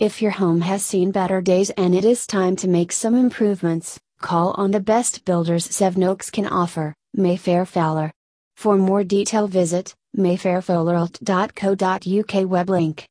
If your home has seen better days and it is time to make some improvements, call on the best builders Sevenoaks can offer, Mayfair Fowler. For more detail visit mayfairfowler.co.uk. web link.